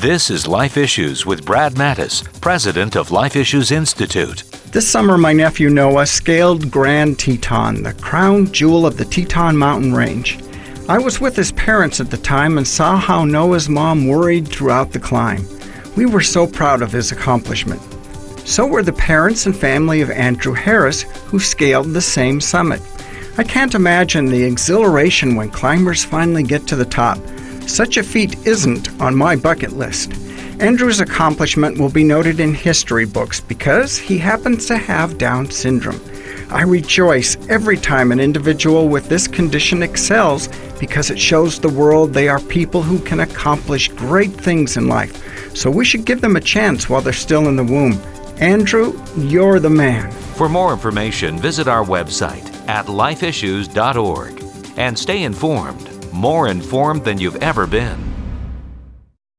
This is Life Issues with Brad Mattes, president of Life Issues Institute. This summer, my nephew Noah scaled Grand Teton, the crown jewel of the Teton Mountain Range. I was with his parents at the time and saw how Noah's mom worried throughout the climb. We were so proud of his accomplishment. So were the parents and family of Andrew Harris, who scaled the same summit. I can't imagine the exhilaration when climbers finally get to the top. Such a feat isn't on my bucket list. Andrew's accomplishment will be noted in history books because he happens to have Down syndrome. I rejoice every time an individual with this condition excels because it shows the world they are people who can accomplish great things in life. So we should give them a chance while they're still in the womb. Andrew, you're the man. For more information, visit our website at lifeissues.org and stay informed, more informed than you've ever been.